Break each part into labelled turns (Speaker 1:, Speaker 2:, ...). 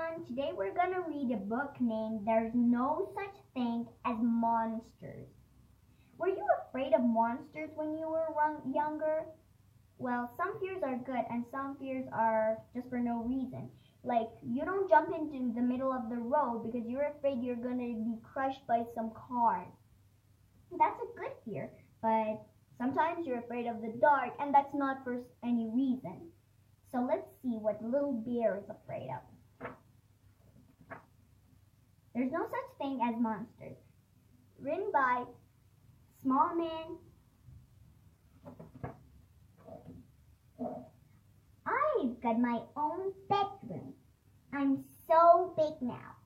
Speaker 1: everyone. Today we're going to read a book named There's No Such Thing as Monsters. Were you afraid of monsters when you were younger? Well, some fears are good and some fears are just for no reason. Like, you don't jump into the middle of the road because you're afraid you're going to be crushed by some car. That's a good fear, but sometimes you're afraid of the dark and that's not for any reason. So let's see what little bear is afraid of. There's no such thing as monsters. Written by Smallman. I've got my own bedroom. I'm so big now,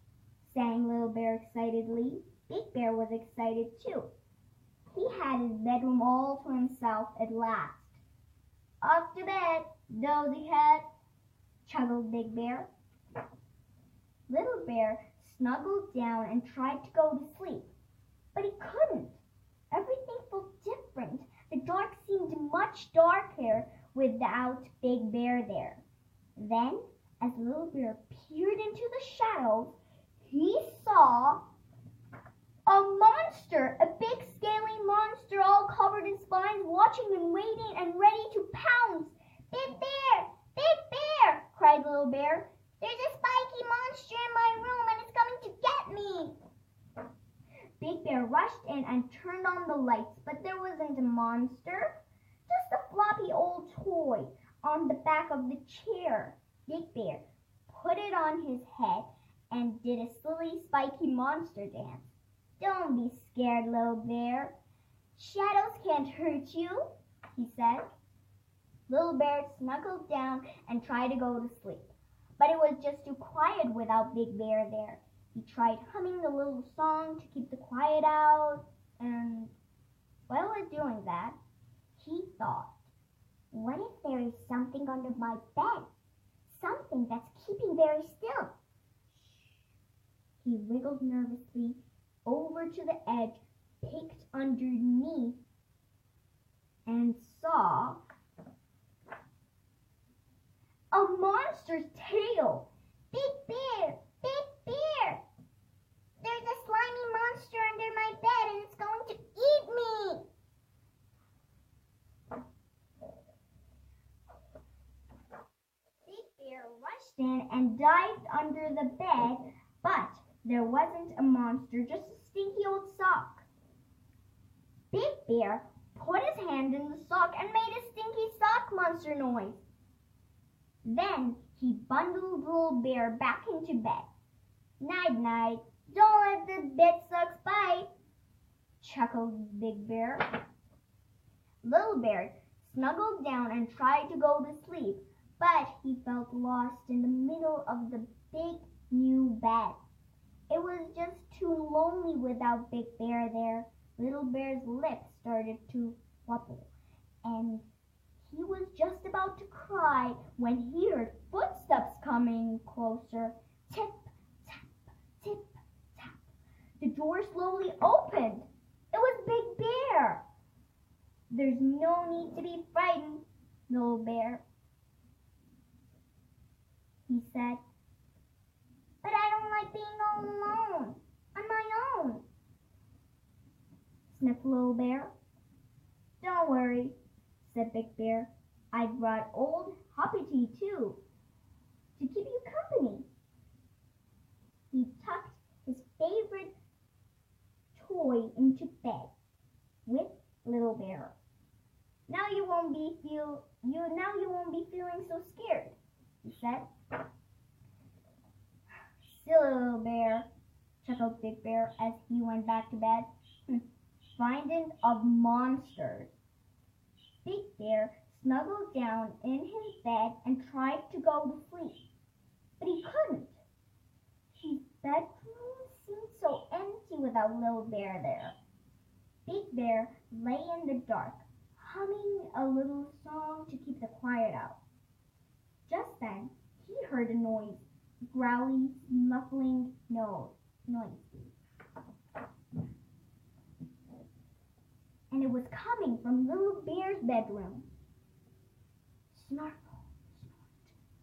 Speaker 1: sang Little Bear excitedly. Big Bear was excited too. He had his bedroom all to himself at last. Off to bed, dozy head, chuckled Big Bear. Little Bear snuggled down and tried to go to sleep, but he couldn't. Everything felt different. The dark seemed much darker without Big Bear there. Then, as Little Bear peered into the shadows, he saw a monster, a big scaly monster all covered in spines, watching and waiting and ready to pounce. Big Bear! Big Bear! cried Little Bear. There's a spiky monster in my room and it's coming to get me. Big Bear rushed in and turned on the lights, but there wasn't a monster, just a floppy old toy on the back of the chair. Big Bear put it on his head and did a silly spiky monster dance. Don't be scared, little bear. Shadows can't hurt you, he said. Little Bear snuggled down and tried to go to sleep, but it was just too quiet without Big Bear there. He tried humming a little song to keep the quiet out, and while he was doing that, he thought, what if there is something under my bed? Something that's keeping very still. He wriggled nervously over to the edge, peeked underneath, and saw a monster's tail. Big bear, big bear. There's a slimy monster under my bed and it's going to eat me. Big bear rushed in and dived under the bed, but there wasn't a monster, just a stinky old sock. Big Bear put his hand in the sock and made a stinky sock monster noise. Then he bundled Little Bear back into bed. Night night, don't let the bed sucks bite, chuckled Big Bear. Little Bear snuggled down and tried to go to sleep, but he felt lost in the middle of the big new bed. It was just too lonely without Big Bear there. Little Bear's lips started to wobble, and he was just about to cry when he heard footsteps coming closer. Tip, tap, tip, tap. The door slowly opened. It was Big Bear. There's no need to be frightened, Little Bear, he said. But I don't like being all alone, on my own, sniffed Little Bear. Don't worry, said Big Bear. I brought old Hoppity too, to keep you company. He tucked his favorite toy into bed with Little Bear. Now you won't be feel you now you won't be feeling so scared, he said. Silly little bear, chuckled Big Bear as he went back to bed. Hmm. Finding of monsters. Big Bear snuggled down in his bed and tried to go to sleep, but he couldn't. His bedroom seemed so empty without Little Bear there. Big Bear lay in the dark, humming a little song to keep the quiet out. Just then, he heard a noise, growly, snuffling nose, noise. And it was coming from Little Bear's bedroom. Snarl,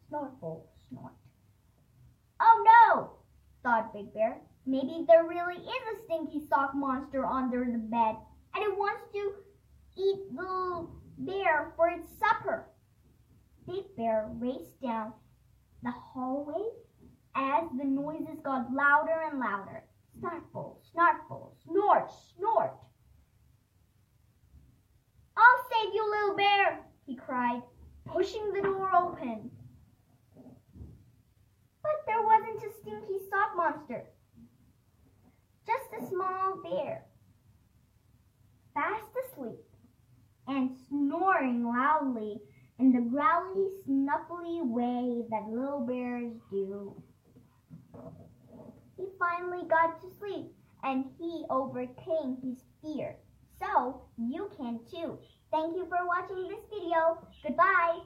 Speaker 1: snort, snorkel, snort. Oh no, thought Big Bear. Maybe there really is a stinky sock monster under the bed, and it wants to eat little bear for its supper. Big Bear raced down the hallway as the noises got louder and louder. Snarfle, snarfle, snort, snort. I'll save you, little bear, he cried, pushing the door open. But there wasn't a stinky sock monster, just a small bear, fast asleep and snoring loudly in the growly, snuffly way that little bears do. He finally got to sleep and he overcame his fear. So you can too. Thank you for watching this video. Goodbye.